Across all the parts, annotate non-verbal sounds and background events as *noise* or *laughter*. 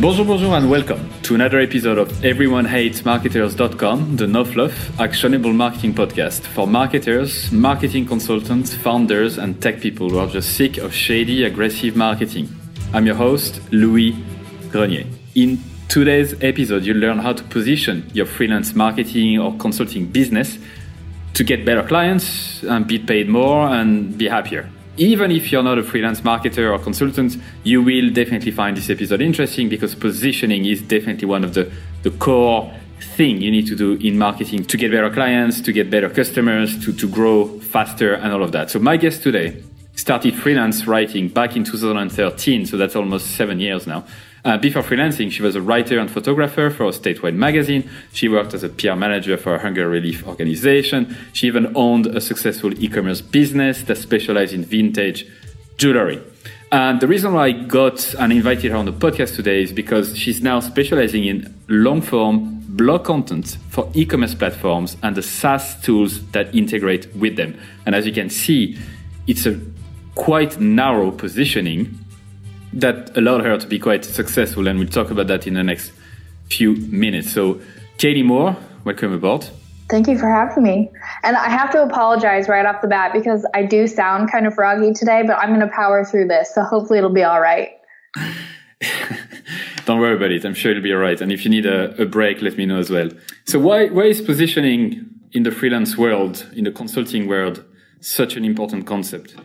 Bonjour, bonjour, and welcome to another episode of EveryoneHatesMarketers.com, the no fluff, actionable marketing podcast for marketers, marketing consultants, founders, and tech people who are just sick of shady, aggressive marketing. I'm your host, Louis Grenier. In today's episode, you'll learn how to position your freelance marketing or consulting business to get better clients and be paid more and be happier even if you're not a freelance marketer or consultant, you will definitely find this episode interesting because positioning is definitely one of the, the core thing you need to do in marketing to get better clients, to get better customers, to, to grow faster and all of that. So my guest today started freelance writing back in 2013, so that's almost seven years now. Uh, before freelancing, she was a writer and photographer for a statewide magazine. She worked as a PR manager for a hunger relief organization. She even owned a successful e-commerce business that specialized in vintage jewelry. And the reason why I got and invited her on the podcast today is because she's now specializing in long form blog content for e-commerce platforms and the SaaS tools that integrate with them. And as you can see, it's a quite narrow positioning that allowed her to be quite successful, and we'll talk about that in the next few minutes. So, Kaleigh Moore, welcome aboard. Thank you for having me. And I have to apologize right off the bat because I do sound kind of froggy today, but I'm going to power through this. So hopefully it'll be all right. *laughs* Don't worry about it. I'm sure it'll be all right. And if you need a, a break, let me know as well. So why, why is positioning in the freelance world, in the consulting world, such an important concept?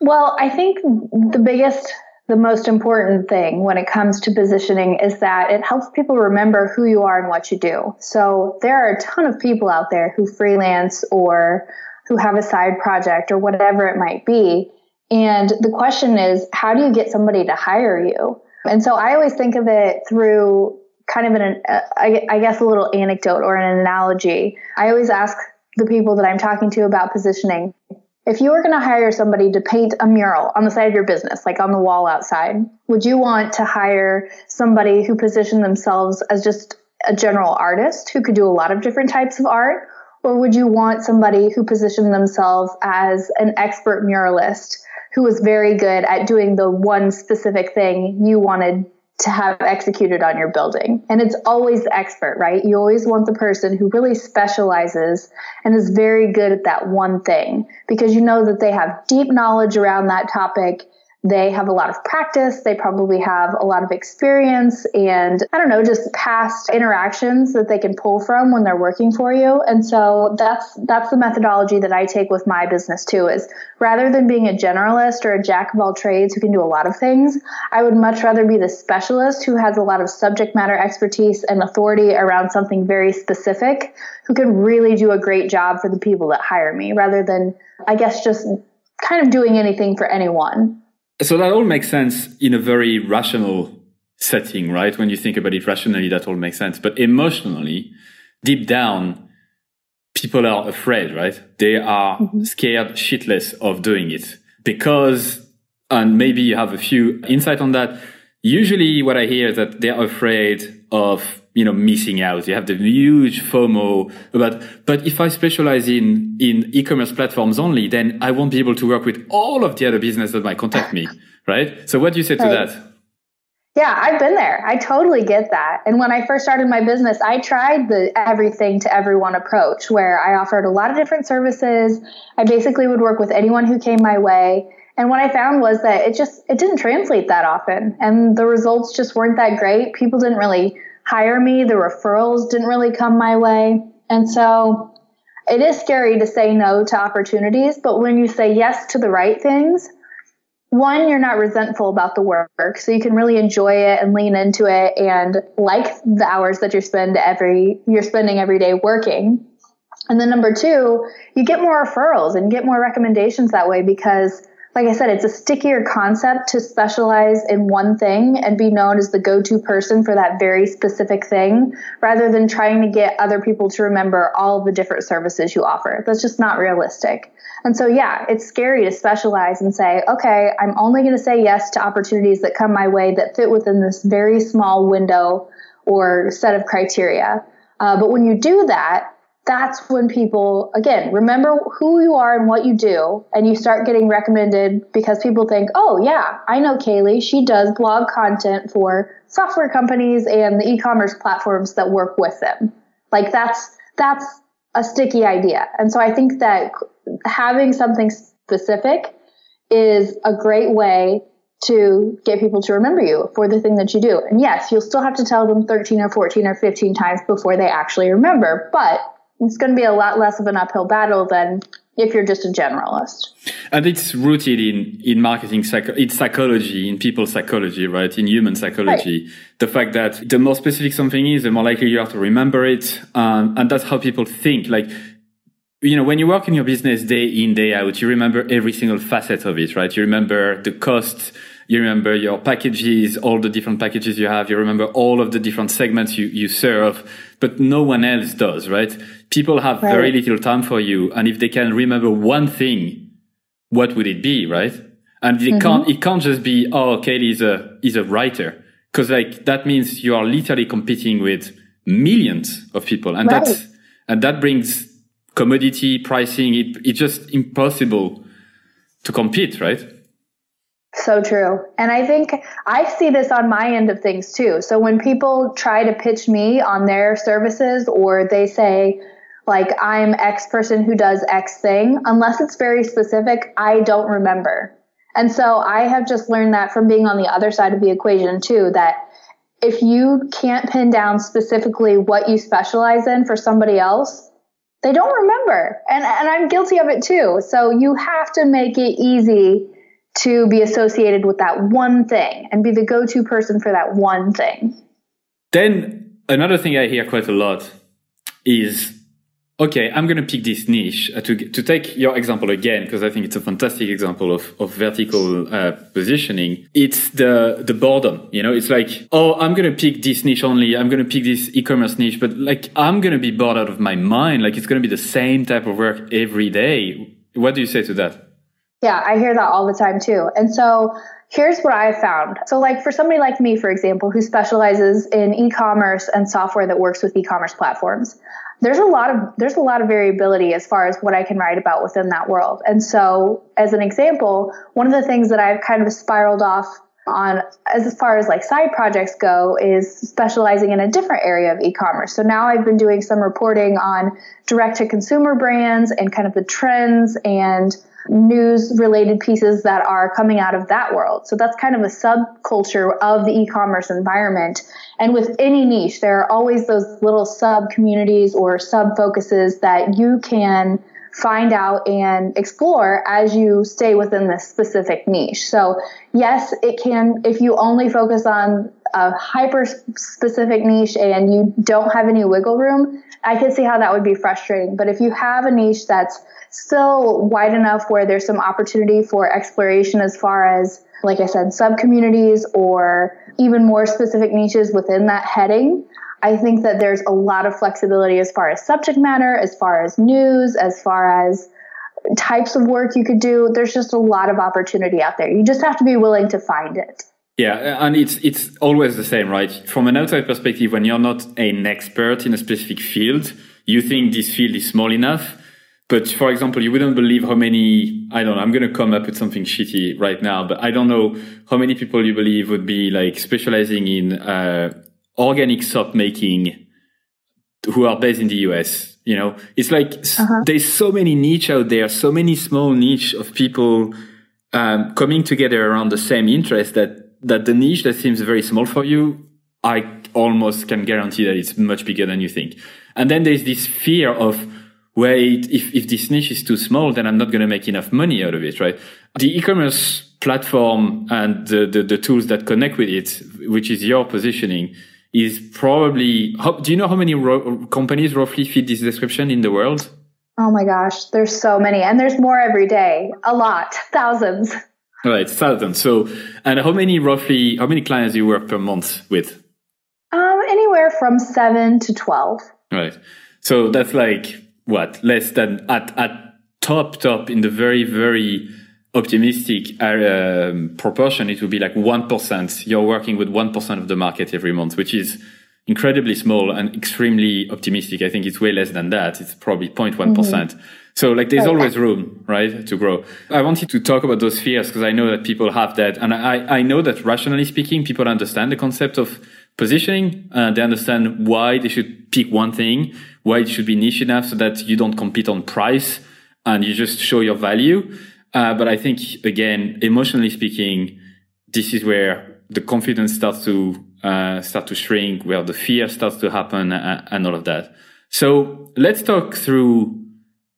Well, I think the biggest the most important thing when it comes to positioning is that it helps people remember who you are and what you do. So there are a ton of people out there who freelance or who have a side project or whatever it might be. And the question is, how do you get somebody to hire you? And so I always think of it through kind of an, uh, I guess, a little anecdote or an analogy. I always ask the people that I'm talking to about positioning, if you were going to hire somebody to paint a mural on the side of your business, like on the wall outside, would you want to hire somebody who positioned themselves as just a general artist who could do a lot of different types of art? Or would you want somebody who positioned themselves as an expert muralist who was very good at doing the one specific thing you wanted to have executed on your building. And it's always the expert, right? You always want the person who really specializes and is very good at that one thing because you know that they have deep knowledge around that topic they have a lot of practice. They probably have a lot of experience and I don't know, just past interactions that they can pull from when they're working for you. And so that's, that's the methodology that I take with my business too is rather than being a generalist or a jack of all trades who can do a lot of things, I would much rather be the specialist who has a lot of subject matter expertise and authority around something very specific who can really do a great job for the people that hire me rather than, I guess, just kind of doing anything for anyone. So that all makes sense in a very rational setting, right? When you think about it rationally, that all makes sense. But emotionally, deep down, people are afraid, right? They are mm-hmm. scared shitless of doing it because, and maybe you have a few insight on that. Usually what I hear is that they're afraid of you know, missing out. You have the huge FOMO about, but if I specialize in, in e-commerce platforms only, then I won't be able to work with all of the other businesses that might contact me. Right. So what do you say to right. that? Yeah, I've been there. I totally get that. And when I first started my business, I tried the everything to everyone approach where I offered a lot of different services. I basically would work with anyone who came my way. And what I found was that it just it didn't translate that often and the results just weren't that great. People didn't really hire me. The referrals didn't really come my way. And so it is scary to say no to opportunities, but when you say yes to the right things, one, you're not resentful about the work, so you can really enjoy it and lean into it and like the hours that you spend every you're spending every day working. And then number two, you get more referrals and get more recommendations that way because like I said, it's a stickier concept to specialize in one thing and be known as the go to person for that very specific thing rather than trying to get other people to remember all the different services you offer. That's just not realistic. And so, yeah, it's scary to specialize and say, okay, I'm only going to say yes to opportunities that come my way that fit within this very small window or set of criteria. Uh, but when you do that, that's when people again remember who you are and what you do and you start getting recommended because people think oh yeah i know Kaleigh. She does blog content for software companies and the e-commerce platforms that work with them. Like that's that's a sticky idea. And so i think that having something specific is a great way to get people to remember you for the thing that you do. And yes, you'll still have to tell them 13 or 14 or 15 times before they actually remember, but it's going to be a lot less of an uphill battle than if you're just a generalist. And it's rooted in, in marketing, psycho- in psychology, in people psychology, right? In human psychology. Right. The fact that the more specific something is, the more likely you are to remember it. Um, and that's how people think. Like, you know, when you work in your business day in, day out, you remember every single facet of it, right? You remember the costs you remember your packages, all the different packages you have. You remember all of the different segments you, you serve, but no one else does, right? People have right. very little time for you. And if they can remember one thing, what would it be, right? And it mm-hmm. can't, it can't just be, oh, Kaleigh is a, is a writer. Cause like that means you are literally competing with millions of people. And right. that's, and that brings commodity pricing. It, it's just impossible to compete, right? So true. And I think I see this on my end of things too. So when people try to pitch me on their services or they say, like, I'm X person who does X thing, unless it's very specific, I don't remember. And so I have just learned that from being on the other side of the equation too, that if you can't pin down specifically what you specialize in for somebody else, they don't remember. And, and I'm guilty of it too. So you have to make it easy to be associated with that one thing and be the go to person for that one thing. Then another thing I hear quite a lot is okay, I'm going to pick this niche uh, to, to take your example again, because I think it's a fantastic example of, of vertical uh, positioning. It's the, the boredom, you know, it's like, oh, I'm going to pick this niche only. I'm going to pick this e-commerce niche, but like, I'm going to be bored out of my mind. Like, it's going to be the same type of work every day. What do you say to that? Yeah, I hear that all the time too. And so here's what I found. So, like for somebody like me, for example, who specializes in e-commerce and software that works with e-commerce platforms, there's a lot of there's a lot of variability as far as what I can write about within that world. And so, as an example, one of the things that I've kind of spiraled off on as far as like side projects go is specializing in a different area of e-commerce. So now I've been doing some reporting on direct to consumer brands and kind of the trends and news related pieces that are coming out of that world. So that's kind of a subculture of the e-commerce environment. And with any niche, there are always those little sub communities or sub focuses that you can find out and explore as you stay within this specific niche. So yes, it can, if you only focus on a hyper specific niche and you don't have any wiggle room, I can see how that would be frustrating. But if you have a niche that's still wide enough where there's some opportunity for exploration as far as, like I said, sub communities or even more specific niches within that heading. I think that there's a lot of flexibility as far as subject matter, as far as news, as far as types of work you could do. There's just a lot of opportunity out there. You just have to be willing to find it. Yeah, and it's it's always the same, right? From an outside perspective, when you're not an expert in a specific field, you think this field is small enough but for example, you wouldn't believe how many, I don't know, I'm going to come up with something shitty right now, but I don't know how many people you believe would be like specializing in, uh, organic soap making who are based in the US. You know, it's like uh-huh. there's so many niche out there, so many small niche of people, um, coming together around the same interest that, that the niche that seems very small for you, I almost can guarantee that it's much bigger than you think. And then there's this fear of, where it, if, if this niche is too small, then I'm not going to make enough money out of it, right? The e-commerce platform and the, the, the, tools that connect with it, which is your positioning, is probably, how, do you know how many ro- companies roughly fit this description in the world? Oh my gosh, there's so many. And there's more every day. A lot, thousands. Right, thousands. So, and how many roughly, how many clients do you work per month with? Um, anywhere from seven to 12. Right. So that's like what less than at at top top in the very very optimistic um, proportion it would be like 1% you're working with 1% of the market every month which is incredibly small and extremely optimistic. I think it's way less than that. It's probably 0.1%. percent mm hmm So like there's always room, right, to grow. I wanted to talk about those fears because I know that people have that. And I, I know that rationally speaking, people understand the concept of positioning. Uh, they understand why they should pick one thing, why it should be niche enough so that you don't compete on price and you just show your value. Uh, but I think again, emotionally speaking, this is where the confidence starts to uh, start to shrink, where the fear starts to happen, uh, and all of that. So let's talk through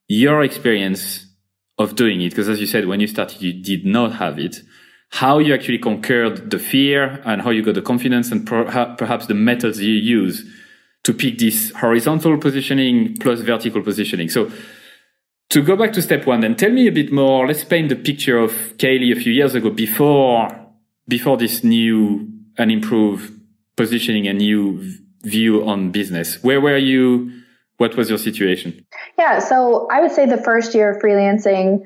your experience of doing it, because as you said, when you started, you did not have it. How you actually conquered the fear, and how you got the confidence, and perhaps the methods you use to pick this horizontal positioning plus vertical positioning. So to go back to step one, then tell me a bit more. Let's paint the picture of Kaleigh a few years ago before before this new and improved positioning a new view on business. Where were you? What was your situation? Yeah, so I would say the first year of freelancing,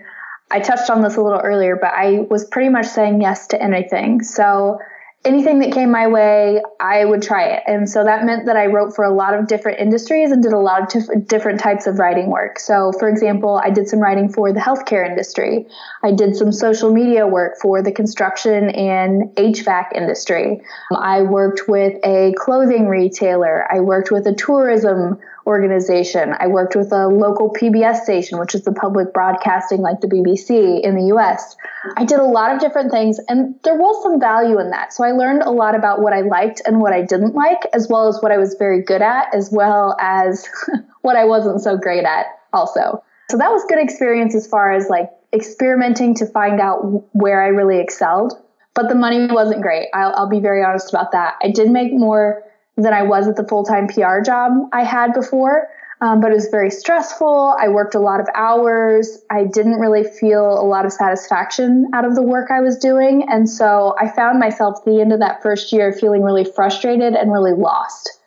I touched on this a little earlier, but I was pretty much saying yes to anything. So anything that came my way, I would try it. And so that meant that I wrote for a lot of different industries and did a lot of tif- different types of writing work. So, for example, I did some writing for the healthcare industry. I did some social media work for the construction and HVAC industry. Um, I worked with a clothing retailer. I worked with a tourism organization. I worked with a local PBS station, which is the public broadcasting like the BBC in the US. I did a lot of different things and there was some value in that. So I learned a lot about what I liked and what I didn't like, as well as what I was very good at, as well as *laughs* what I wasn't so great at also. So that was good experience as far as like experimenting to find out where I really excelled. But the money wasn't great. I'll, I'll be very honest about that. I did make more than I was at the full time PR job I had before. Um, but it was very stressful. I worked a lot of hours. I didn't really feel a lot of satisfaction out of the work I was doing. And so I found myself at the end of that first year feeling really frustrated and really lost.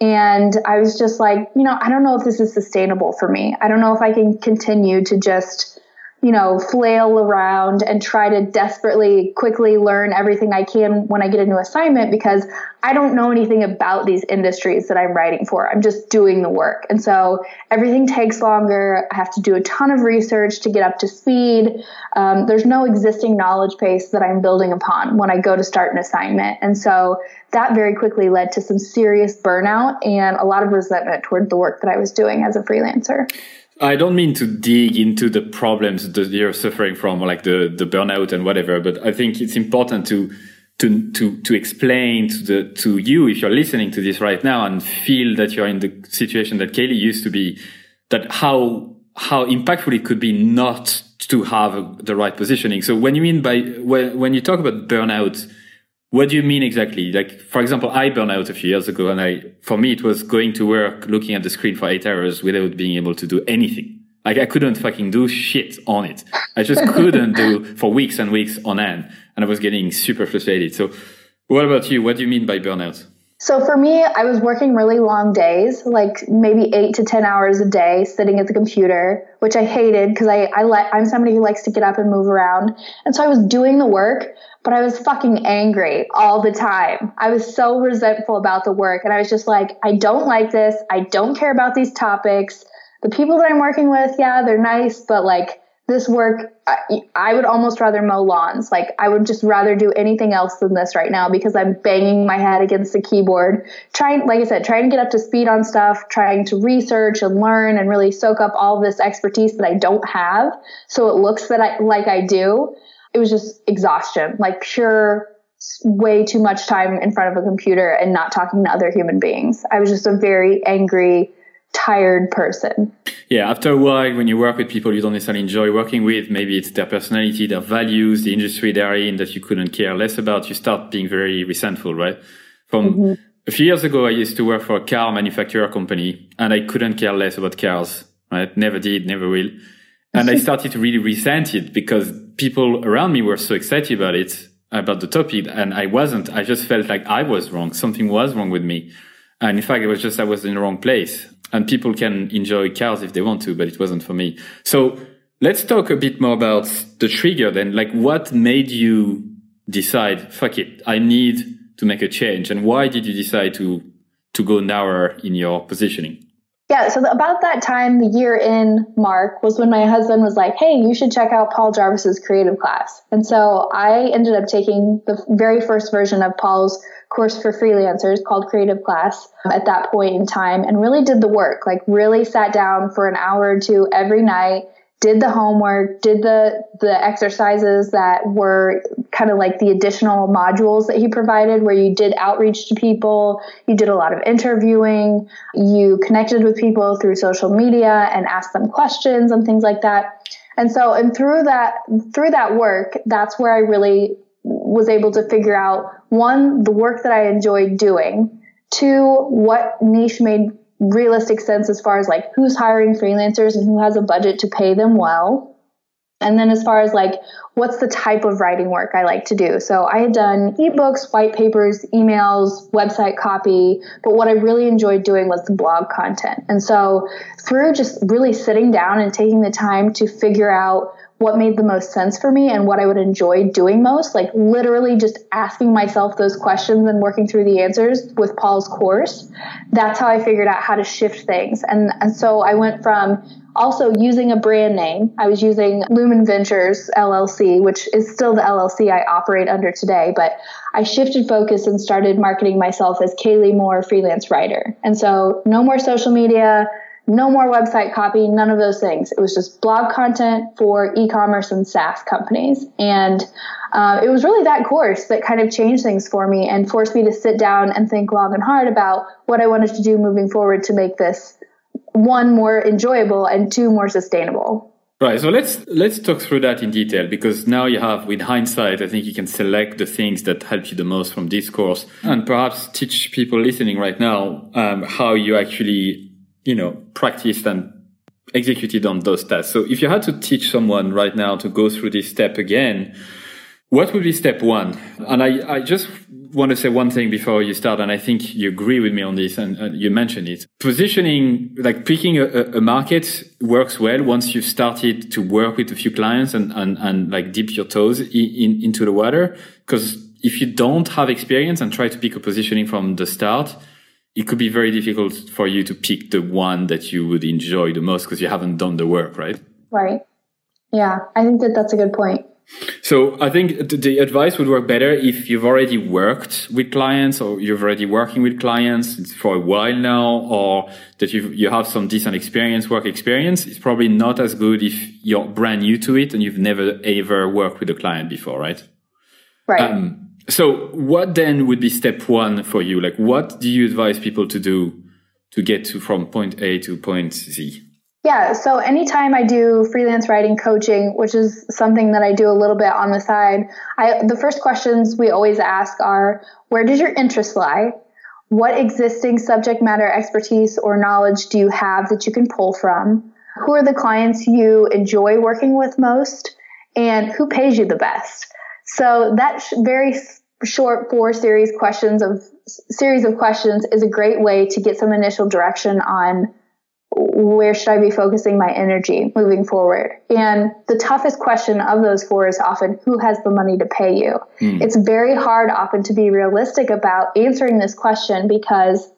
And I was just like, you know, I don't know if this is sustainable for me. I don't know if I can continue to just you know, flail around and try to desperately quickly learn everything I can when I get a new assignment because I don't know anything about these industries that I'm writing for. I'm just doing the work. And so everything takes longer. I have to do a ton of research to get up to speed. Um, there's no existing knowledge base that I'm building upon when I go to start an assignment. And so that very quickly led to some serious burnout and a lot of resentment toward the work that I was doing as a freelancer. I don't mean to dig into the problems that you're suffering from, like the, the burnout and whatever, but I think it's important to, to, to, to explain to the, to you, if you're listening to this right now and feel that you're in the situation that Kaleigh used to be, that how, how impactful it could be not to have the right positioning. So when you mean by, when, when you talk about burnout, what do you mean exactly? Like, for example, I burned out a few years ago and I, for me, it was going to work, looking at the screen for eight hours without being able to do anything. Like I couldn't fucking do shit on it. I just *laughs* couldn't do for weeks and weeks on end. And I was getting super frustrated. So what about you? What do you mean by burnout? So for me, I was working really long days, like maybe eight to 10 hours a day sitting at the computer, which I hated because I, I like, I'm somebody who likes to get up and move around. And so I was doing the work, but I was fucking angry all the time. I was so resentful about the work. And I was just like, I don't like this. I don't care about these topics. The people that I'm working with, yeah, they're nice, but like this work, I, I would almost rather mow lawns. Like I would just rather do anything else than this right now because I'm banging my head against the keyboard, trying, like I said, trying to get up to speed on stuff, trying to research and learn and really soak up all this expertise that I don't have. So it looks that I, like I do it was just exhaustion, like pure way too much time in front of a computer and not talking to other human beings. I was just a very angry, tired person. Yeah, after a while, when you work with people you don't necessarily enjoy working with, maybe it's their personality, their values, the industry they're in that you couldn't care less about, you start being very resentful, right? From mm-hmm. a few years ago, I used to work for a car manufacturer company and I couldn't care less about cars, right? Never did, never will. And I *laughs* started to really resent it because people around me were so excited about it, about the topic. And I wasn't, I just felt like I was wrong. Something was wrong with me. And in fact, it was just, I was in the wrong place and people can enjoy cars if they want to, but it wasn't for me. So let's talk a bit more about the trigger then. Like what made you decide, fuck it, I need to make a change? And why did you decide to to go narrower in your positioning? Yeah, so about that time, the year in mark, was when my husband was like, "Hey, you should check out Paul Jarvis's creative class." And so I ended up taking the very first version of Paul's course for freelancers called Creative Class um, at that point in time and really did the work, like really sat down for an hour or two every night did the homework, did the the exercises that were kind of like the additional modules that he provided where you did outreach to people, you did a lot of interviewing, you connected with people through social media and asked them questions and things like that. And so and through that through that work, that's where I really was able to figure out one the work that I enjoyed doing, two what niche made realistic sense as far as like who's hiring freelancers and who has a budget to pay them well. And then as far as like what's the type of writing work I like to do. So I had done ebooks, white papers, emails, website copy, but what I really enjoyed doing was the blog content. And so through just really sitting down and taking the time to figure out what made the most sense for me and what I would enjoy doing most, like literally just asking myself those questions and working through the answers with Paul's course. That's how I figured out how to shift things. And, and so I went from also using a brand name. I was using Lumen Ventures LLC, which is still the LLC I operate under today, but I shifted focus and started marketing myself as Kaleigh Moore freelance writer. And so no more social media, no more website copy, none of those things. It was just blog content for e commerce and SaaS companies. And uh, it was really that course that kind of changed things for me and forced me to sit down and think long and hard about what I wanted to do moving forward to make this one more enjoyable and two more sustainable. Right. So let's let's talk through that in detail because now you have, with hindsight, I think you can select the things that help you the most from this course and perhaps teach people listening right now um, how you actually you know, practiced and executed on those tasks. So if you had to teach someone right now to go through this step again, what would be step one? And I, I just want to say one thing before you start, and I think you agree with me on this, and, and you mentioned it. Positioning, like picking a, a, market works well once you've started to work with a few clients and, and, and like dip your toes in, in, into the water. Because if you don't have experience and try to pick a positioning from the start, it could be very difficult for you to pick the one that you would enjoy the most because you haven't done the work, right? Right. Yeah, I think that that's a good point. So I think the advice would work better if you've already worked with clients or you're already working with clients for a while now, or that you you have some decent experience, work experience. It's probably not as good if you're brand new to it and you've never ever worked with a client before, right? Right. Um, so what then would be step one for you? Like what do you advise people to do to get to from point A to point Z? Yeah, so anytime I do freelance writing coaching, which is something that I do a little bit on the side, I the first questions we always ask are where does your interest lie? What existing subject matter expertise or knowledge do you have that you can pull from? Who are the clients you enjoy working with most? And who pays you the best? So that very short four series questions of series of questions is a great way to get some initial direction on where should I be focusing my energy moving forward? And the toughest question of those four is often who has the money to pay you? Mm. It's very hard often to be realistic about answering this question because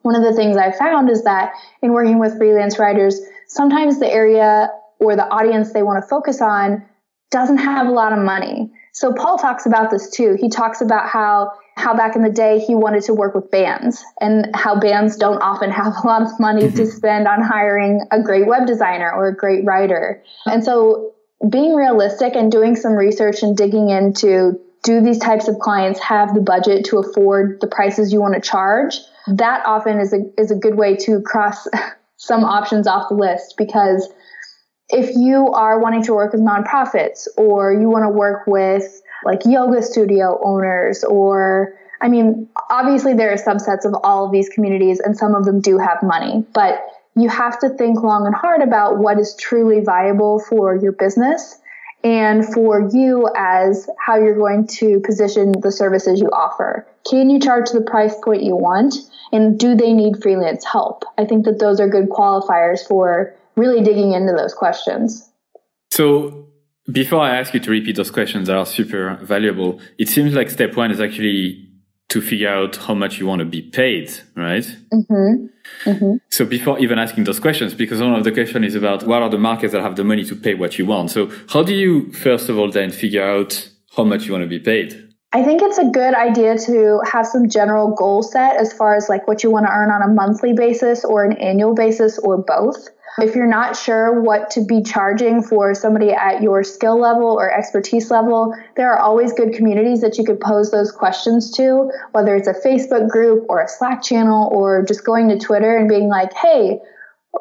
one of the things I found is that in working with freelance writers, sometimes the area or the audience they want to focus on doesn't have a lot of money. So Paul talks about this too. He talks about how how back in the day he wanted to work with bands and how bands don't often have a lot of money to mm-hmm. spend on hiring a great web designer or a great writer. And so being realistic and doing some research and digging into do these types of clients have the budget to afford the prices you want to charge? That often is a is a good way to cross *laughs* some options off the list because if you are wanting to work with nonprofits or you want to work with like yoga studio owners or I mean, obviously there are subsets of all of these communities and some of them do have money, but you have to think long and hard about what is truly viable for your business and for you as how you're going to position the services you offer. Can you charge the price point you want? And do they need freelance help? I think that those are good qualifiers for really digging into those questions. So before I ask you to repeat those questions that are super valuable, it seems like step one is actually to figure out how much you want to be paid, right? Mm-hmm. Mm-hmm. So before even asking those questions, because one of the question is about what are the markets that have the money to pay what you want. So how do you first of all then figure out how much you want to be paid? I think it's a good idea to have some general goal set as far as like what you want to earn on a monthly basis or an annual basis or both. If you're not sure what to be charging for somebody at your skill level or expertise level, there are always good communities that you could pose those questions to, whether it's a Facebook group or a Slack channel or just going to Twitter and being like, hey,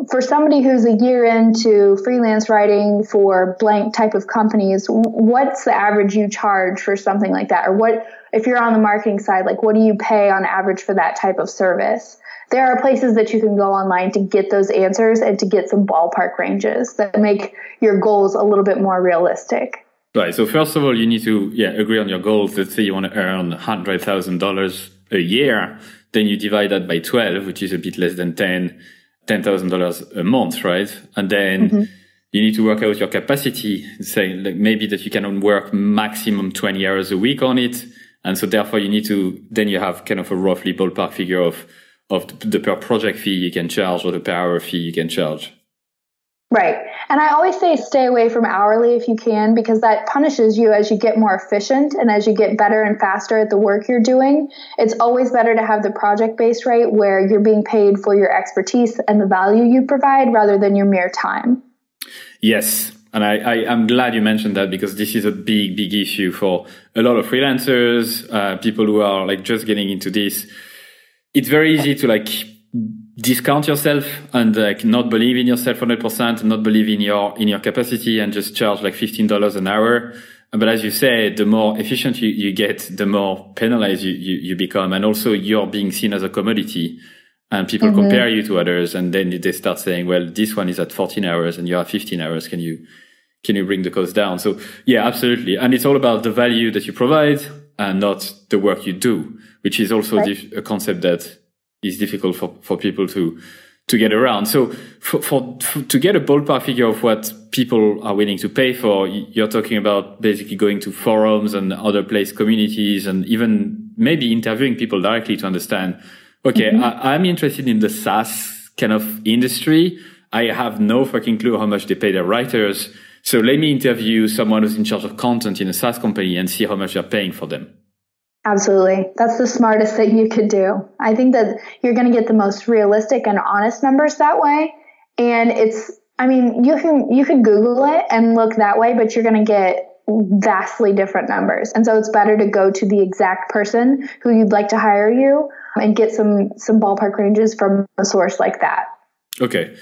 for somebody who's a year into freelance writing for blank type of companies, what's the average you charge for something like that? Or what, if you're on the marketing side, like what do you pay on average for that type of service? There are places that you can go online to get those answers and to get some ballpark ranges that make your goals a little bit more realistic. Right. So first of all, you need to yeah agree on your goals. Let's say you want to earn hundred thousand dollars a year, then you divide that by twelve, which is a bit less than ten $10,000 a month, right? And then mm-hmm. you need to work out your capacity, say like maybe that you can work maximum 20 hours a week on it. And so therefore you need to, then you have kind of a roughly ballpark figure of, of the per project fee you can charge or the per hour fee you can charge. Right. And I always say stay away from hourly if you can, because that punishes you as you get more efficient and as you get better and faster at the work you're doing. It's always better to have the project based rate where you're being paid for your expertise and the value you provide rather than your mere time. Yes. And I, I, am glad you mentioned that because this is a big, big issue for a lot of freelancers, uh, people who are like just getting into this. It's very easy to like discount yourself and like not believe in yourself 100% and not believe in your in your capacity and just charge like $15 an hour. But as you say the more efficient you, you get the more penalized you, you, you become. And also you're being seen as a commodity and people mm-hmm. compare you to others and then they start saying well this one is at 14 hours and you are 15 hours. Can you can you bring the cost down? So yeah absolutely. And it's all about the value that you provide and not the work you do which is also right. a concept that is difficult for, for people to to get around. So for, for, to get a ballpark figure of what people are willing to pay for, you're talking about basically going to forums and other place communities and even maybe interviewing people directly to understand, okay, mm-hmm. I, I'm interested in the SaaS kind of industry. I have no fucking clue how much they pay their writers. So let me interview someone who's in charge of content in a SaaS company and see how much they're paying for them. Absolutely. That's the smartest thing you could do. I think that you're going to get the most realistic and honest numbers that way. And it's, I mean, you can, you can Google it and look that way, but you're going to get vastly different numbers. And so it's better to go to the exact person who you'd like to hire you and get some, some ballpark ranges from a source like that. Okay.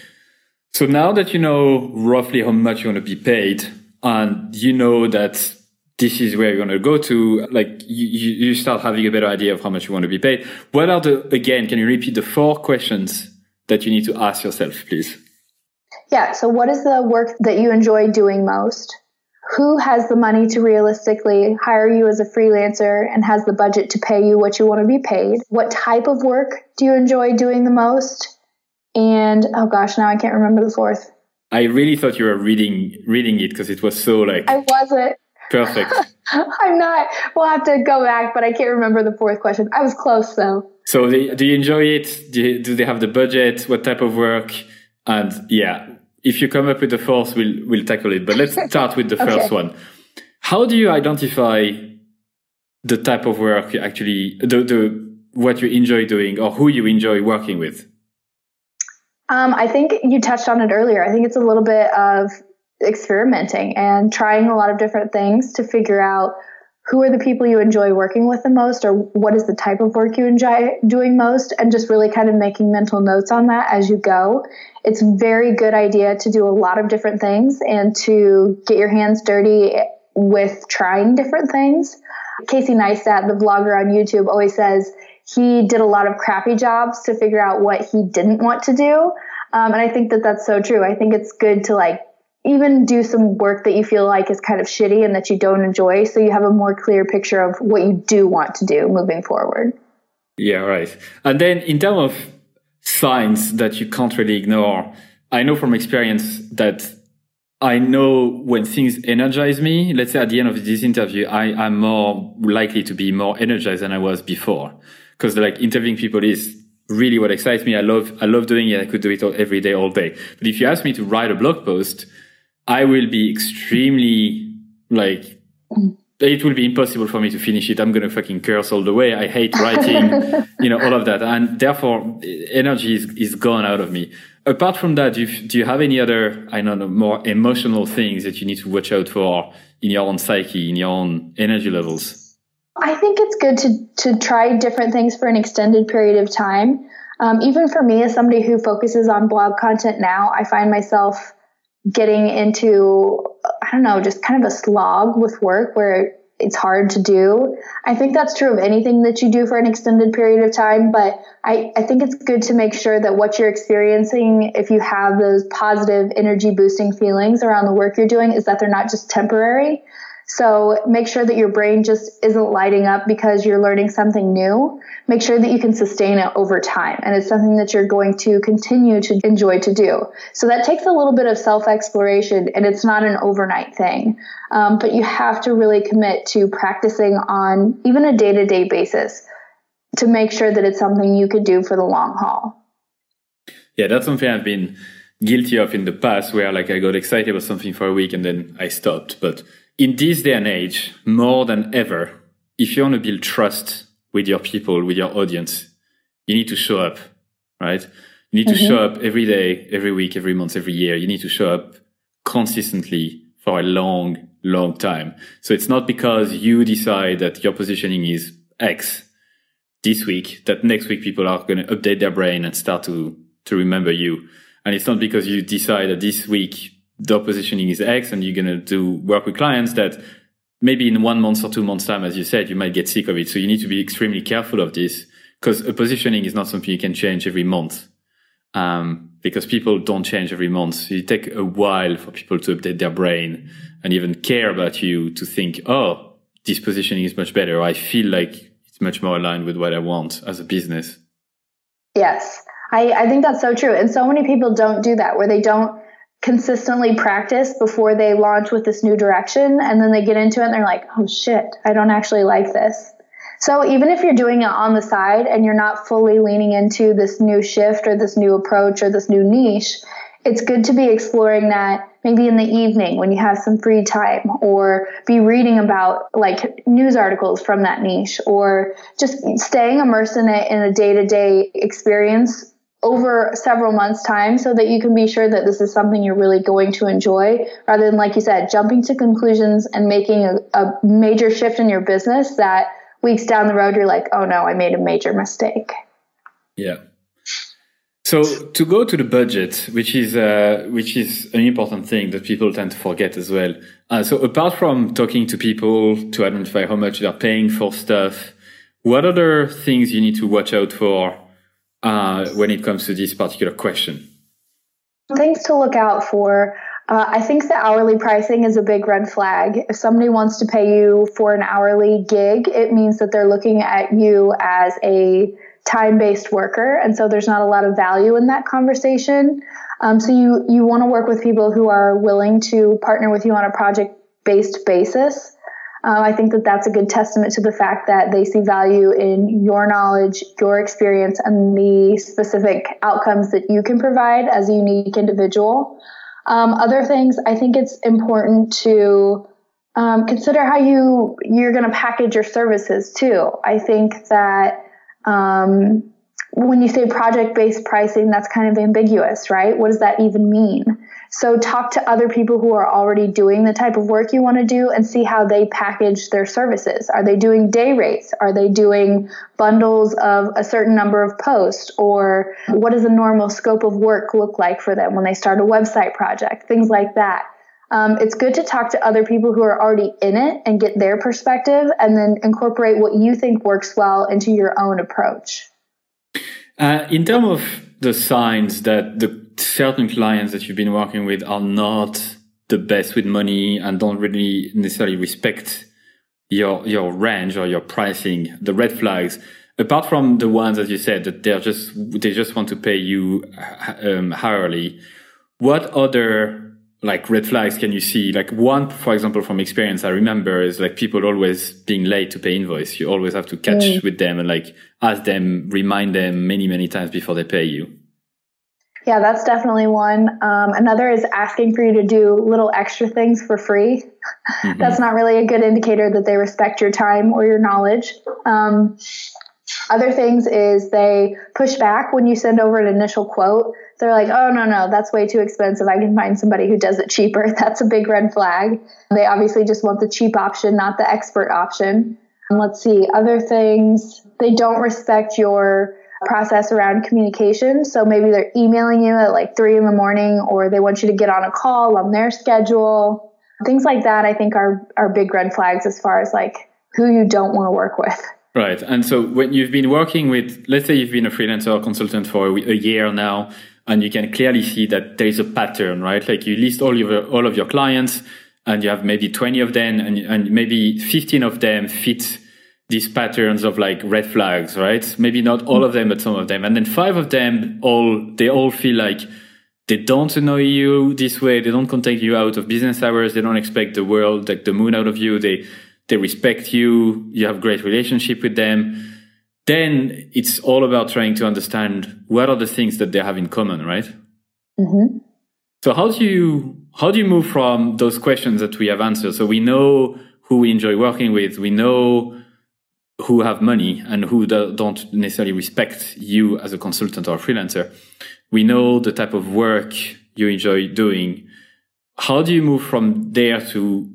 So now that you know roughly how much you want to be paid and you know that this is where you're going to go to like you, you start having a better idea of how much you want to be paid. What are the again can you repeat the four questions that you need to ask yourself please? Yeah so what is the work that you enjoy doing most? Who has the money to realistically hire you as a freelancer and has the budget to pay you what you want to be paid? What type of work do you enjoy doing the most? And oh gosh now i can't remember the fourth. I really thought you were reading reading it because it was so like I wasn't. Perfect. *laughs* I'm not. We'll have to go back, but I can't remember the fourth question. I was close though. So, do you enjoy it? Do, you, do they have the budget? What type of work? And yeah, if you come up with the fourth, we'll we'll tackle it. But let's *laughs* start with the okay. first one. How do you identify the type of work you actually the the what you enjoy doing or who you enjoy working with? Um, I think you touched on it earlier. I think it's a little bit of experimenting and trying a lot of different things to figure out who are the people you enjoy working with the most or what is the type of work you enjoy doing most and just really kind of making mental notes on that as you go. It's very good idea to do a lot of different things and to get your hands dirty with trying different things. Casey neistat the vlogger on youtube always says he did a lot of crappy jobs to figure out what he didn't want to do. Um, and i think that that's so true. I think it's good to like even do some work that you feel like is kind of shitty and that you don't enjoy so you have a more clear picture of what you do want to do moving forward. Yeah, right. And then in terms of signs that you can't really ignore, I know from experience that I know when things energize me, let's say at the end of this interview, I, am more likely to be more energized than I was before. Cause like interviewing people is really what excites me. I love, I love doing it. I could do it all, every day, all day. But if you ask me to write a blog post, I will be extremely like, it will be impossible for me to finish it. I'm going to fucking curse all the way. I hate writing, *laughs* you know, all of that. And therefore energy is, is gone out of me apart from that, do you, do you have any other, I don't know, more emotional things that you need to watch out for in your own psyche, in your own energy levels? I think it's good to, to try different things for an extended period of time. Um, even for me, as somebody who focuses on blog content now, I find myself getting into, I don't know, just kind of a slog with work where it's hard to do. I think that's true of anything that you do for an extended period of time, but I, I think it's good to make sure that what you're experiencing, if you have those positive energy boosting feelings around the work you're doing, is that they're not just temporary. So make sure that your brain just isn't lighting up because you're learning something new. Make sure that you can sustain it over time. And it's something that you're going to continue to enjoy to do. So that takes a little bit of self exploration and it's not an overnight thing. Um, but you have to really commit to practicing on even a day to day basis to make sure that it's something you could do for the long haul. Yeah, that's something I've been guilty of in the past where like I got excited about something for a week and then I stopped. But in this day and age, more than ever, if you want to build trust with your people, with your audience, you need to show up, right? You need mm-hmm. to show up every day, every week, every month, every year. You need to show up consistently for a long, long time. So it's not because you decide that your positioning is X this week that next week people are going to update their brain and start to, to remember you. And it's not because you decide that this week the positioning is X and you're going to do work with clients that maybe in one month or two months time, as you said, you might get sick of it. So you need to be extremely careful of this because a positioning is not something you can change every month. Um, because people don't change every month. So it take a while for people to update their brain and even care about you to think, oh, this positioning is much better. I feel like it's much more aligned with what I want as a business. Yes. I, I think that's so true. And so many people don't do that where they don't consistently practice before they launch with this new direction and then they get into it and they're like, oh shit, I don't actually like this. So even if you're doing it on the side and you're not fully leaning into this new shift or this new approach or this new niche, it's good to be exploring that maybe in the evening when you have some free time or be reading about like news articles from that niche or just staying immersed in it in a day-to-day experience over several months time so that you can be sure that this is something you're really going to enjoy rather than like you said jumping to conclusions and making a, a, major shift in your business that weeks down the road you're like oh no i made a major mistake. Yeah. So to go to the budget which is uh, which is an important thing that people tend to forget as well. Uh, so apart from talking to people to identify how much they're paying for stuff what other things you need to watch out for uh, when it comes to this particular question? Things to look out for. Uh, I think the hourly pricing is a big red flag. If somebody wants to pay you for an hourly gig, it means that they're looking at you as a time based worker. And so there's not a lot of value in that conversation. Um, so you, you want to work with people who are willing to partner with you on a project based basis. Um, I think that that's a good testament to the fact that they see value in your knowledge, your experience, and the specific outcomes that you can provide as a unique individual. Um, other things, I think it's important to um, consider how you you're going to package your services too. I think that um, when you say project based pricing, that's kind of ambiguous, right? What does that even mean? So talk to other people who are already doing the type of work you want to do and see how they package their services. Are they doing day rates? Are they doing bundles of a certain number of posts? Or what does a normal scope of work look like for them when they start a website project? Things like that. Um, it's good to talk to other people who are already in it and get their perspective and then incorporate what you think works well into your own approach. Uh, in terms of the signs that the certain clients that you've been working with are not the best with money and don't really necessarily respect your your range or your pricing, the red flags, apart from the ones as you said that they're just they just want to pay you um, hourly, what other like red flags can you see? Like one, for example, from experience, I remember is like people always being late to pay invoice. You always have to catch mm. with them and like ask them, remind them many, many times before they pay you. Yeah, that's definitely one. Um, another is asking for you to do little extra things for free. Mm-hmm. that's not really a good indicator that they respect your time or your knowledge. Um, other things is they push back when you send over an initial quote they're like, oh, no, no, that's way too expensive. I can find somebody who does it cheaper. *laughs* That's a big red flag. They obviously just want the cheap option, not the expert option. And let's see, other things, they don't respect your process around communication. So maybe they're emailing you at like three in the morning or they want you to get on a call on their schedule. Things like that, I think, are, are big red flags as far as like who you don't want to work with. Right. And so when you've been working with, let's say you've been a freelancer or consultant for a year now, and you can clearly see that there is a pattern, right? Like you list all of your, all of your clients and you have maybe 20 of them and, and maybe 15 of them fit these patterns of like red flags, right? Maybe not all of them, but some of them. And then five of them all, they all feel like they don't annoy you this way. They don't contact you out of business hours. They don't expect the world, like the moon out of you. They, they respect you. You have great relationship with them then it's all about trying to understand what are the things that they have in common, right? Mm-hmm. So how do you how do you move from those questions that we have answered? So we know who we enjoy working with, we know who have money and who don't necessarily respect you as a consultant or a freelancer. We know the type of work you enjoy doing. How do you move from there to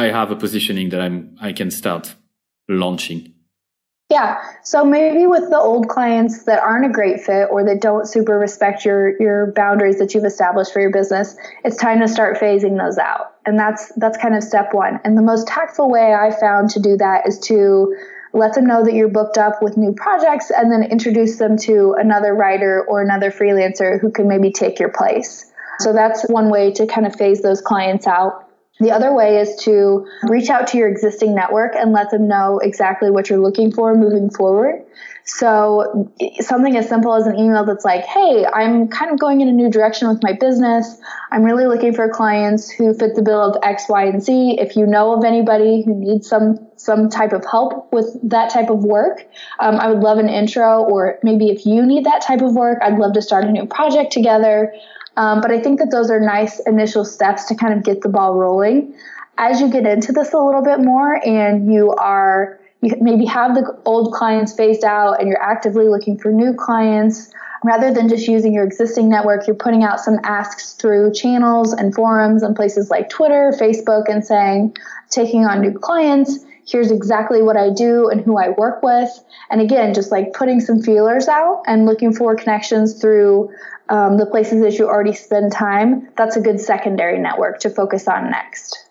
I have a positioning that I'm I can start launching? Yeah. So maybe with the old clients that aren't a great fit or that don't super respect your your boundaries that you've established for your business, it's time to start phasing those out. And that's that's kind of step 1. And the most tactful way I found to do that is to let them know that you're booked up with new projects and then introduce them to another writer or another freelancer who can maybe take your place. So that's one way to kind of phase those clients out. The other way is to reach out to your existing network and let them know exactly what you're looking for moving forward. So something as simple as an email that's like, "Hey, I'm kind of going in a new direction with my business. I'm really looking for clients who fit the bill of X, Y, and Z. If you know of anybody who needs some some type of help with that type of work, um, I would love an intro. Or maybe if you need that type of work, I'd love to start a new project together. Um, but I think that those are nice initial steps to kind of get the ball rolling. As you get into this a little bit more and you are, you maybe have the old clients phased out and you're actively looking for new clients, rather than just using your existing network, you're putting out some asks through channels and forums and places like Twitter, Facebook, and saying, taking on new clients. Here's exactly what I do and who I work with. And again, just like putting some feelers out and looking for connections through um, the places that you already spend time, that's a good secondary network to focus on next.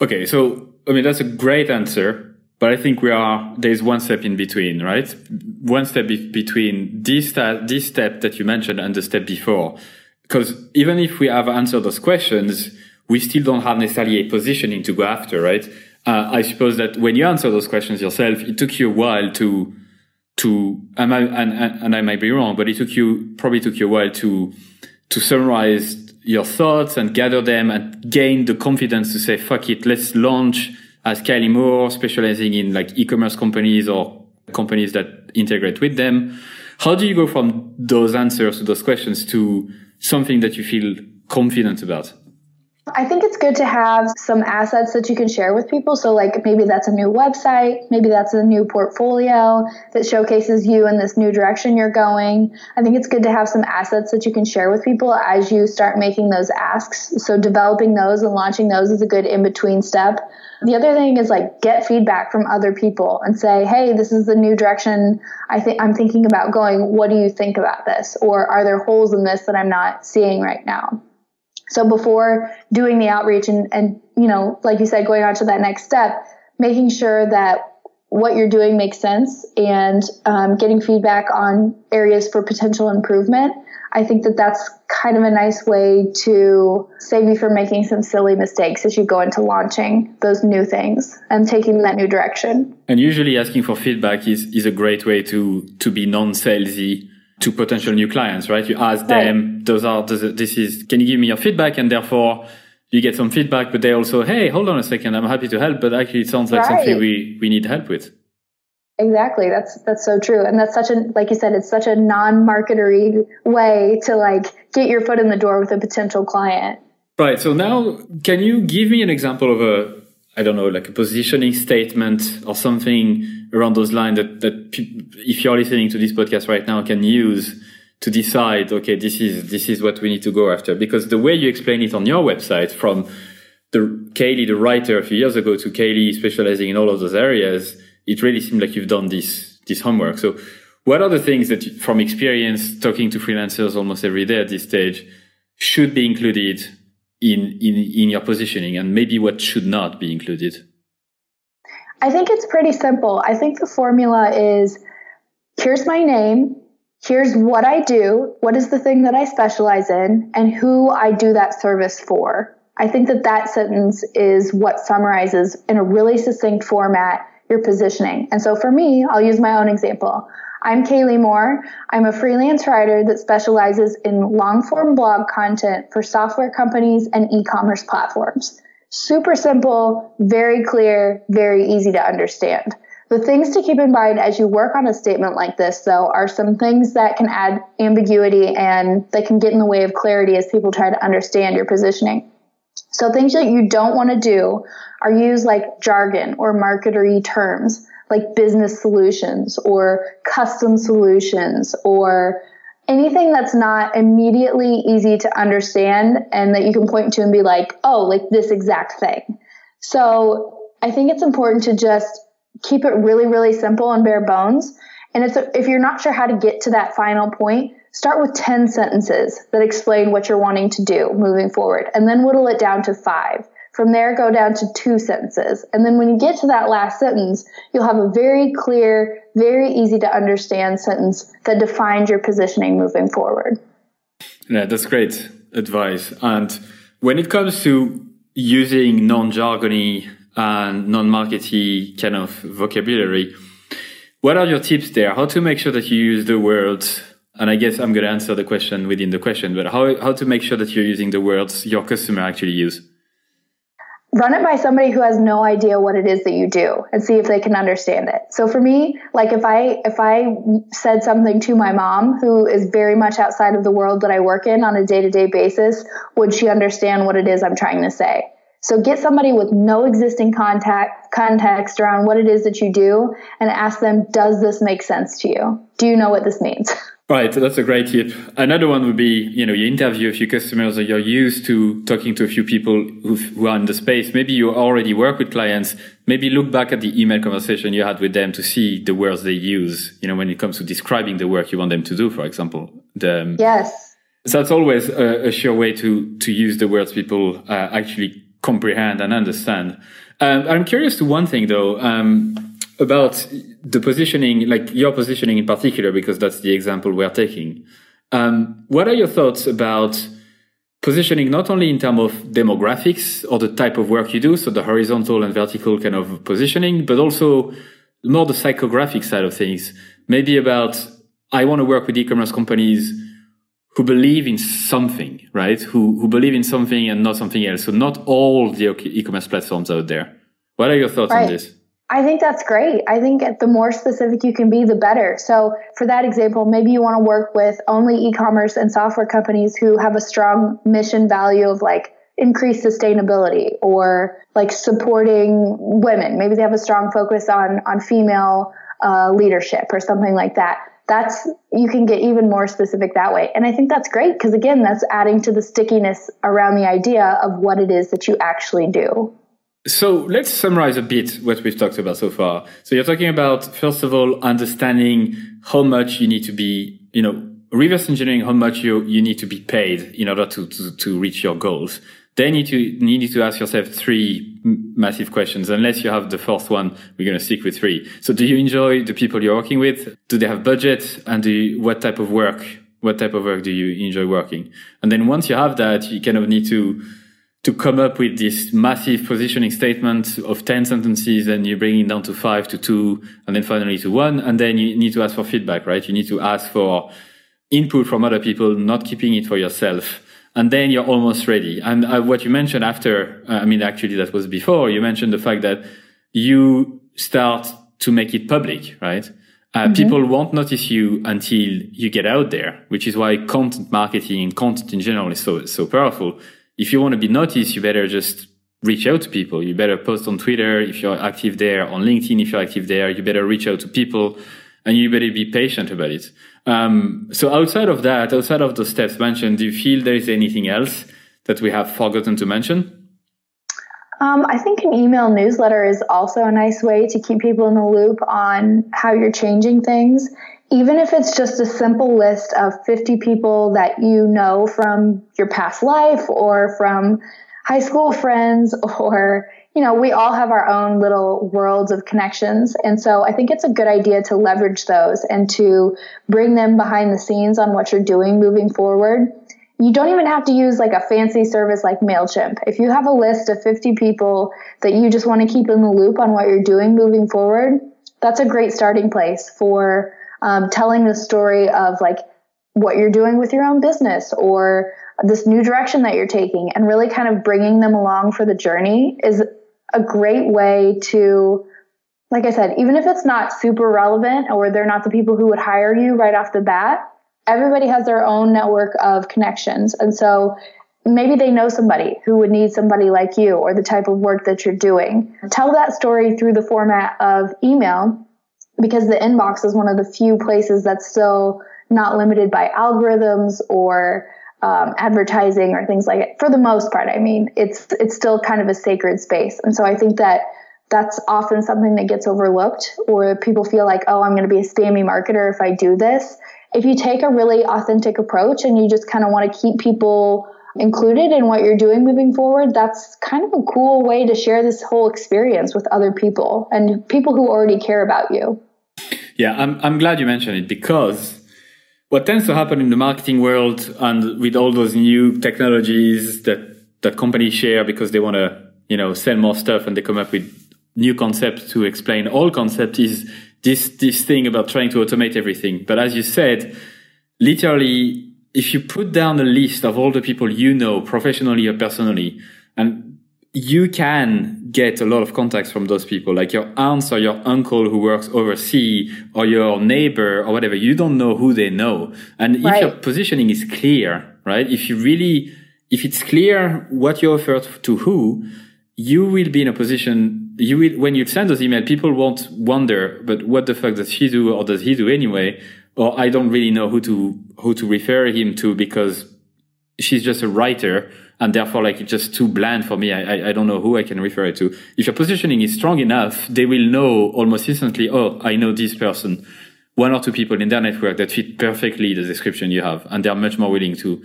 Okay, so I mean that's a great answer, but I think we are there's one step in between, right? One step be- between this this step that you mentioned and the step before, because even if we have answered those questions, we still don't have necessarily a positioning to go after, right? Uh, I suppose that when you answer those questions yourself, it took you a while to to and I, and, and I might be wrong, but it took you probably took you a while to to summarize your thoughts and gather them and gain the confidence to say fuck it, let's launch as Kaleigh Moore, specializing in like e-commerce companies or companies that integrate with them. How do you go from those answers to those questions to something that you feel confident about? I think it's good to have some assets that you can share with people. So, like maybe that's a new website, maybe that's a new portfolio that showcases you in this new direction you're going. I think it's good to have some assets that you can share with people as you start making those asks. So, developing those and launching those is a good in between step. The other thing is like get feedback from other people and say, "Hey, this is the new direction I think I'm thinking about going. What do you think about this? Or are there holes in this that I'm not seeing right now?" So before doing the outreach and, and, you know, like you said, going on to that next step, making sure that what you're doing makes sense and um, getting feedback on areas for potential improvement. I think that that's kind of a nice way to save you from making some silly mistakes as you go into launching those new things and taking that new direction. And usually asking for feedback is, is a great way to, to be non-salesy to potential new clients, right? You ask right. them, those are, this is, can you give me your feedback? And therefore you get some feedback, but they also, Hey, hold on a second. I'm happy to help, but actually it sounds like right. something we, we need help with. Exactly. That's that's so true. And that's such a like you said, it's such a non-marketery way to like get your foot in the door with a potential client. Right. So now can you give me an example of a I don't know, like a positioning statement or something around those lines that, that if you're listening to this podcast right now can use to decide, okay, this is, this is what we need to go after. Because the way you explain it on your website from the Kaleigh, the writer a few years ago to Kaleigh specializing in all of those areas, it really seemed like you've done this this homework. So, what are the things that, from experience, talking to freelancers almost every day at this stage, should be included in in in your positioning, and maybe what should not be included? I think it's pretty simple. I think the formula is: here's my name, here's what I do, what is the thing that I specialize in, and who I do that service for. I think that that sentence is what summarizes in a really succinct format your positioning. And so for me, I'll use my own example. I'm Kaleigh Moore. I'm a freelance writer that specializes in long form blog content for software companies and e commerce platforms. Super simple, very clear, very easy to understand. The things to keep in mind as you work on a statement like this, though, are some things that can add ambiguity and that can get in the way of clarity as people try to understand your positioning. So things that you don't want to do are use like jargon or marketery terms like business solutions or custom solutions or anything that's not immediately easy to understand and that you can point to and be like, oh, like this exact thing. So I think it's important to just keep it really, really simple and bare bones. And it's, if you're not sure how to get to that final point, Start with 10 sentences that explain what you're wanting to do moving forward, and then whittle it down to five. From there, go down to two sentences. And then when you get to that last sentence, you'll have a very clear, very easy to understand sentence that defines your positioning moving forward. Yeah, that's great advice. And when it comes to using non jargony and non markety kind of vocabulary, what are your tips there? How to make sure that you use the words and I guess I'm going to answer the question within the question, but how, how to make sure that you're using the words your customer actually use? Run it by somebody who has no idea what it is that you do and see if they can understand it. So for me, like if I, if I said something to my mom who is very much outside of the world that I work in on a day to day basis, would she understand what it is I'm trying to say? So get somebody with no existing contact context around what it is that you do and ask them, does this make sense to you? Do you know what this means? *laughs* Right, that's a great tip. Another one would be, you know, you interview a few customers or you're used to talking to a few people who are in the space. Maybe you already work with clients. Maybe look back at the email conversation you had with them to see the words they use, you know, when it comes to describing the work you want them to do, for example. The, um, yes. So that's always a, a, sure way to, to use the words people uh, actually comprehend and understand. Um, I'm curious to one thing though. Um, about the positioning, like your positioning in particular, because that's the example we're taking. Um, what are your thoughts about positioning not only in terms of demographics or the type of work you do, so the horizontal and vertical kind of positioning, but also more the psychographic side of things? Maybe about I want to work with e-commerce companies who believe in something, right? Who who believe in something and not something else. So not all the e-commerce platforms out there. What are your thoughts right. on this? I think that's great. I think the more specific you can be, the better. So, for that example, maybe you want to work with only e commerce and software companies who have a strong mission value of like increased sustainability or like supporting women. Maybe they have a strong focus on, on female uh, leadership or something like that. That's, you can get even more specific that way. And I think that's great because, again, that's adding to the stickiness around the idea of what it is that you actually do. So let's summarize a bit what we've talked about so far. So you're talking about, first of all, understanding how much you need to be, you know, reverse engineering how much you, you need to be paid in order to, to, to reach your goals. Then you, to, need to ask yourself three massive questions. Unless you have the fourth one, we're going to stick with three. So do you enjoy the people you're working with? Do they have budget? And do you, what type of work, what type of work do you enjoy working? And then once you have that, you kind of need to to come up with this massive positioning statement of 10 sentences and you bring it down to five to two and then finally to one. And then you need to ask for feedback, right? You need to ask for input from other people, not keeping it for yourself. And then you're almost ready. And uh, what you mentioned after, uh, I mean, actually that was before you mentioned the fact that you start to make it public, right? Uh, mm-hmm. People won't notice you until you get out there, which is why content marketing and content in general is so, so powerful. If you want to be noticed, you better just reach out to people. You better post on Twitter if you're active there, on LinkedIn if you're active there. You better reach out to people and you better be patient about it. Um, so outside of that, outside of the steps mentioned, do you feel there is anything else that we have forgotten to mention? Um, I think an email newsletter is also a nice way to keep people in the loop on how you're changing things. Even if it's just a simple list of 50 people that you know from your past life or from high school friends *laughs* or you know, we all have our own little worlds of connections. And so I think it's a good idea to leverage those and to bring them behind the scenes on what you're doing moving forward you don't even have to use like a fancy service like MailChimp. If you have a list of 50 people that you just want to keep in the loop on what you're doing moving forward, that's a great starting place for um, telling the story of like what you're doing with your own business or this new direction that you're taking and really kind of bringing them along for the journey is a great way to like I said, even if it's not super relevant or they're not the people who would hire you right off the bat, everybody has their own network of connections. And so maybe they know somebody who would need somebody like you or the type of work that you're doing. Tell that story through the format of email because the inbox is one of the few places that's still not limited by algorithms or um, advertising or things like it. For the most part, I mean, it's it's still kind of a sacred space, and so I think that that's often something that gets overlooked, or people feel like, oh, I'm going to be a spammy marketer if I do this if you take a really authentic approach and you just kind of want to keep people included in what you're doing moving forward, that's kind of a cool way to share this whole experience with other people and people who already care about you. Yeah, I'm, I'm glad you mentioned it because what tends to happen in the marketing world and with all those new technologies that, that companies share because they want to, you know, sell more stuff and they come up with new concepts to explain all concepts is this this thing about trying to automate everything. But as you said, literally, if you put down a list of all the people you know, professionally or personally, and you can get a lot of contacts from those people, like your aunts or your uncle who works overseas or your neighbor or whatever. You don't know who they know. And right. if your positioning is clear, right? If you really, if it's clear what you offer to who, you will be in a position you will, when you send those email, people won't wonder, but what the fuck does she do or does he do anyway? Or I don't really know who to, who to refer him to because she's just a writer and therefore like it's just too bland for me. I, I, don't know who I can refer it to. If your positioning is strong enough, they will know almost instantly, oh, I know this person. One or two people in their network that fit perfectly the description you have. And they're much more willing to,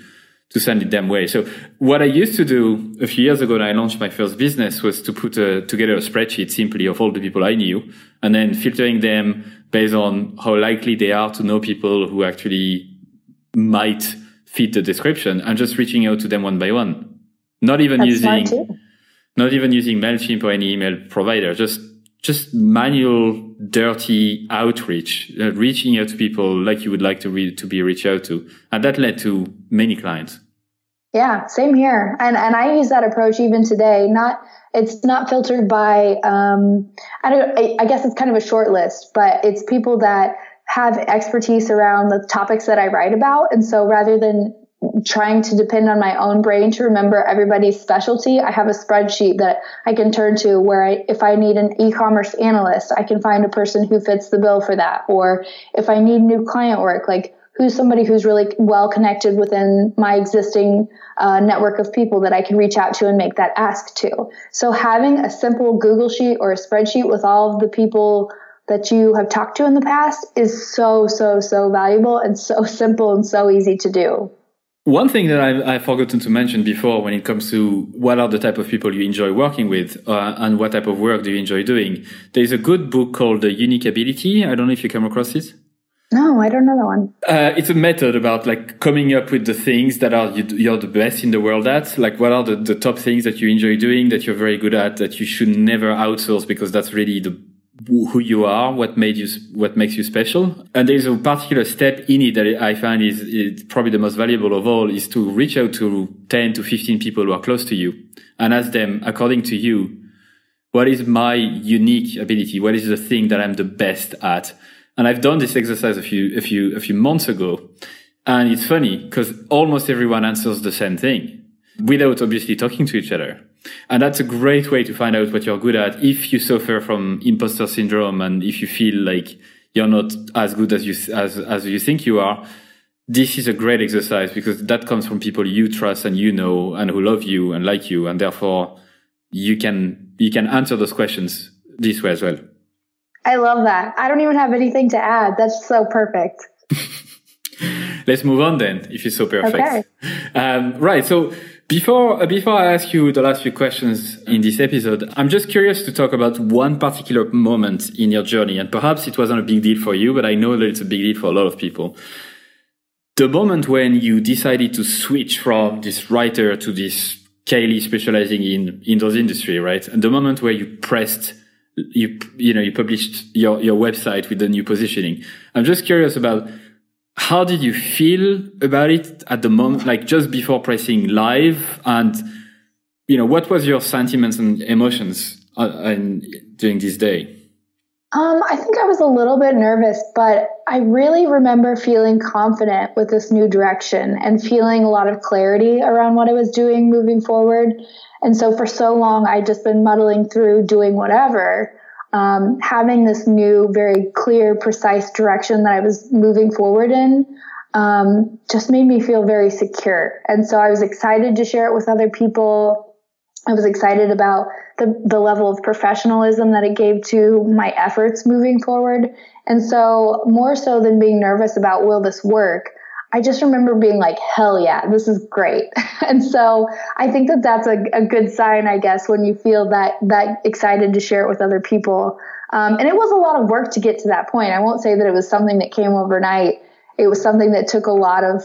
to send it them way. So what I used to do a few years ago when I launched my first business was to put a, together a spreadsheet simply of all the people I knew and then filtering them based on how likely they are to know people who actually might fit the description and just reaching out to them one by one. Not even That's using, not even using MailChimp or any email provider, just, just manual dirty outreach, uh, reaching out to people like you would like to read, to be reached out to. And that led to many clients. Yeah, same here. And and I use that approach even today. Not it's not filtered by um, I don't I, I guess it's kind of a short list, but it's people that have expertise around the topics that I write about. And so rather than trying to depend on my own brain to remember everybody's specialty, I have a spreadsheet that I can turn to where I, if I need an e-commerce analyst, I can find a person who fits the bill for that. Or if I need new client work, like who's somebody who's really well connected within my existing uh, network of people that I can reach out to and make that ask to. So having a simple Google sheet or a spreadsheet with all of the people that you have talked to in the past is so, so, so valuable and so *laughs* simple and so easy to do. One thing that I've, I've, forgotten to mention before when it comes to what are the type of people you enjoy working with uh, and what type of work do you enjoy doing, there's a good book called The Unique Ability. I don't know if you come across it. No, I don't know that one. Uh, it's a method about like coming up with the things that are you're the best in the world at. Like, what are the, the top things that you enjoy doing that you're very good at that you should never outsource because that's really the who you are, what made you, what makes you special. And there's a particular step in it that I find is, is probably the most valuable of all is to reach out to 10 to 15 people who are close to you and ask them, according to you, what is my unique ability? What is the thing that I'm the best at? And I've done this exercise a few, a few, a few months ago. And it's funny because almost everyone answers the same thing without obviously talking to each other. And that's a great way to find out what you're good at if you suffer from imposter syndrome and if you feel like you're not as good as you, as, as you think you are. This is a great exercise because that comes from people you trust and you know and who love you and like you. And therefore you can, you can answer those questions this way as well. I love that. I don't even have anything to add. That's so perfect. *laughs* Let's move on then, if you're so perfect. Okay. Um, right. So before uh, before I ask you the last few questions in this episode, I'm just curious to talk about one particular moment in your journey, and perhaps it wasn't a big deal for you, but I know that it's a big deal for a lot of people. The moment when you decided to switch from this writer to this Kaleigh specializing in in those industry, right? And the moment where you pressed you you know you published your your website with the new positioning. I'm just curious about how did you feel about it at the moment, like just before pressing live? And, you know, what was your sentiments and emotions uh, during this day? Um, I think I was a little bit nervous, but I really remember feeling confident with this new direction and feeling a lot of clarity around what I was doing moving forward. And so for so long, I'd just been muddling through doing whatever um, having this new, very clear, precise direction that I was moving forward in um, just made me feel very secure. And so I was excited to share it with other people. I was excited about the, the level of professionalism that it gave to my efforts moving forward. And so, more so than being nervous about will this work, I just remember being like, hell yeah, this is great. *laughs* and so I think that that's a, a, good sign, I guess, when you feel that, that excited to share it with other people. Um, and it was a lot of work to get to that point. I won't say that it was something that came overnight. It was something that took a lot of,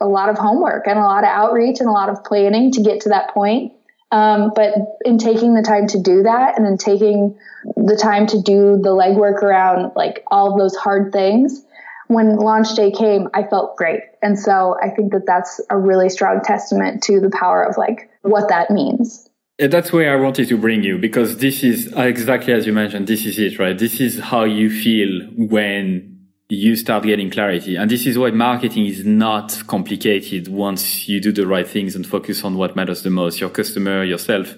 a lot of homework and a lot of outreach and a lot of planning to get to that point. Um, but in taking the time to do that and then taking the time to do the legwork around like all of those hard things, when launch day came, I felt great. And so I think that that's a really strong testament to the power of like what that means. That's where I wanted to bring you because this is uh, exactly as you mentioned. This is it, right? This is how you feel when you start getting clarity. And this is why marketing is not complicated once you do the right things and focus on what matters the most, your customer, yourself.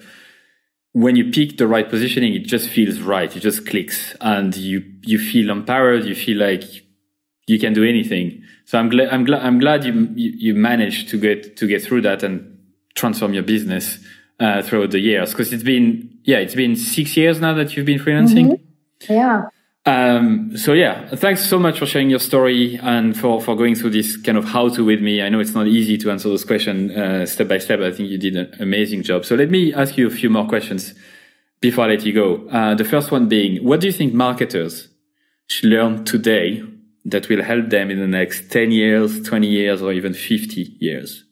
When you pick the right positioning, it just feels right. It just clicks and you, you feel empowered. You feel like you can do anything. So I'm glad, I'm glad, I'm glad you, you, managed to get, to get through that and transform your business, uh, throughout the years. Cause it's been, yeah, it's been six years now that you've been freelancing. Mm-hmm. Yeah. Um, so yeah, thanks so much for sharing your story and for, for going through this kind of how to with me. I know it's not easy to answer those questions, uh, step by step. I think you did an amazing job. So let me ask you a few more questions before I let you go. Uh, the first one being, what do you think marketers should learn today that will help them in the next 10 years, 20 years, or even 50 years?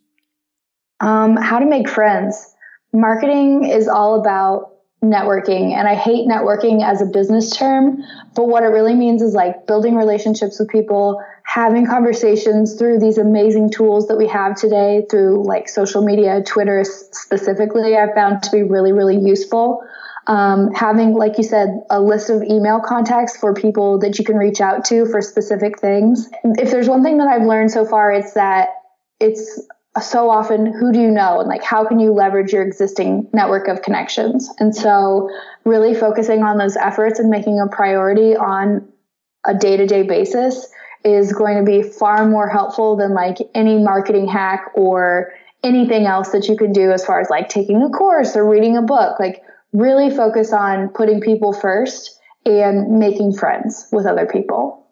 Um, how to make friends. Marketing is all about networking, and I hate networking as a business term, but what it really means is like building relationships with people, having conversations through these amazing tools that we have today through like social media, Twitter specifically, I've found to be really, really useful um, having, like you said, a list of email contacts for people that you can reach out to for specific things. If there's one thing that I've learned so far, it's that it's so often who do you know? And like how can you leverage your existing network of connections? And so really focusing on those efforts and making a priority on a day-to-day basis is going to be far more helpful than like any marketing hack or anything else that you can do as far as like taking a course or reading a book. Like really focus on putting people first and making friends with other people.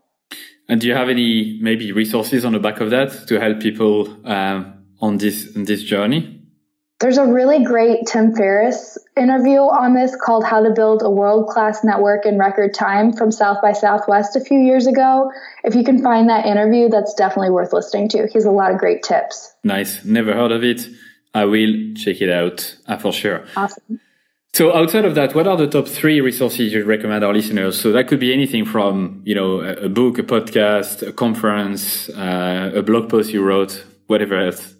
And do you have any maybe resources on the back of that to help people um, on this on this journey? There's a really great Tim Ferriss interview on this called How to Build a World Class Network in Record Time from South by Southwest a few years ago. If you can find that interview, that's definitely worth listening to. He has a lot of great tips. Nice. Never heard of it. I will check it out uh, for sure. Awesome. So outside of that, what are the top three resources you recommend our listeners? So that could be anything from, you know, a book, a podcast, a conference, uh, a blog post you wrote, whatever else.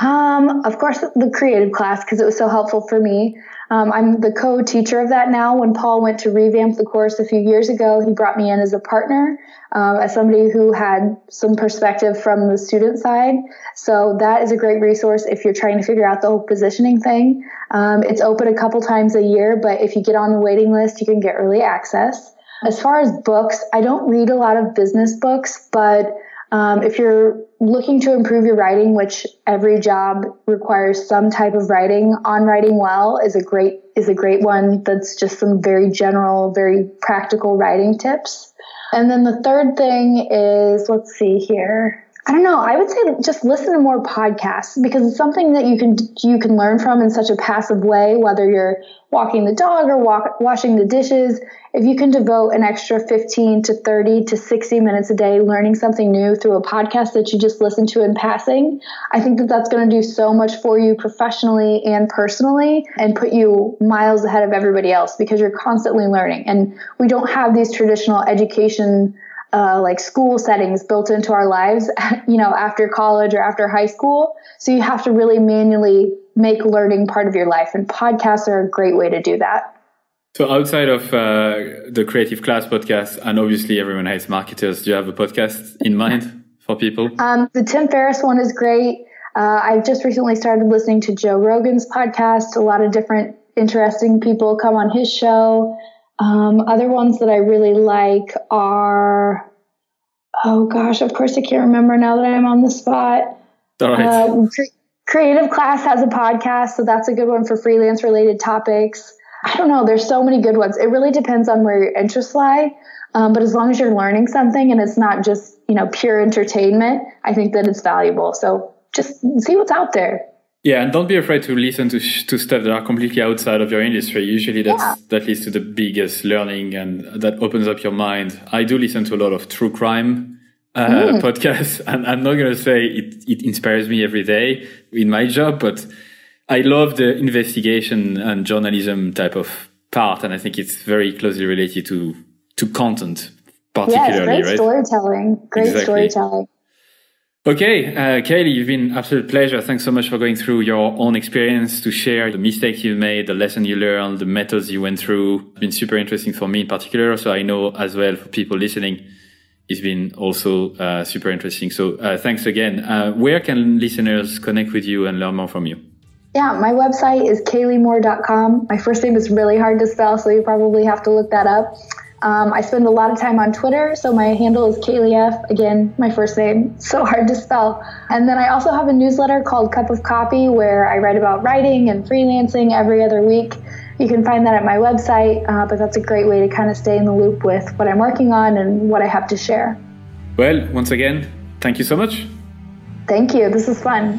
Um, of course, the creative class because it was so helpful for me. Um, I'm the co-teacher of that now. When Paul went to revamp the course a few years ago, he brought me in as a partner, um, as somebody who had some perspective from the student side. So that is a great resource if you're trying to figure out the whole positioning thing. Um, it's open a couple times a year, but if you get on the waiting list, you can get early access. As far as books, I don't read a lot of business books, but um, if you're looking to improve your writing, which every job requires some type of writing, on writing well is a great is a great one. That's just some very general, very practical writing tips. And then the third thing is, let's see here. I don't know. I would say just listen to more podcasts because it's something that you can you can learn from in such a passive way. Whether you're walking the dog or walk, washing the dishes, if you can devote an extra 15 to 30 to 60 minutes a day learning something new through a podcast that you just listen to in passing, I think that that's going to do so much for you professionally and personally, and put you miles ahead of everybody else because you're constantly learning. And we don't have these traditional education uh, like school settings built into our lives, *laughs* you know, after college or after high school. So you have to really manually make learning part of your life, and podcasts are a great way to do that. So outside of uh, the Creative Class podcast, and obviously everyone hates marketers, do you have a podcast in mind for people? Um, the Tim Ferriss one is great. Uh, I've just recently started listening to Joe Rogan's podcast. A lot of different interesting people come on his show. Um, other ones that I really like are, oh gosh, of course I can't remember now that I'm on the spot. All right. Uh, Creative Class has a podcast, so that's a good one for freelance related topics. I don't know. There's so many good ones. It really depends on where your interests lie. Um, but as long as you're learning something and it's not just you know pure entertainment, I think that it's valuable. So just see what's out there. Yeah, and don't be afraid to listen to to stuff that are completely outside of your industry. Usually, that's yeah. that leads to the biggest learning, and that opens up your mind. I do listen to a lot of true crime uh, mm. podcasts, and I'm not going to say it it inspires me every day in my job, but I love the investigation and journalism type of part, and I think it's very closely related to to content, particularly. Yeah, great right? storytelling. Great exactly. storytelling. Okay, uh, Kaleigh, you've been absolute pleasure. Thanks so much for going through your own experience to share the mistakes you made, the lesson you learned, the methods you went through. It's been super interesting for me in particular. So I know as well for people listening, it's been also uh, super interesting. So uh, thanks again. Uh, where can listeners connect with you and learn more from you? Yeah, my website is kaleighmoore.com. My first name is really hard to spell, so you probably have to look that up. Um, I spend a lot of time on Twitter, so my handle is KaleighF. Again, my first name, *laughs* so hard to spell. And then I also have a newsletter called Cup of Copy where I write about writing and freelancing every other week. You can find that at my website, uh, but that's a great way to kind of stay in the loop with what I'm working on and what I have to share. Well, once again, thank you so much. Thank you. This is fun.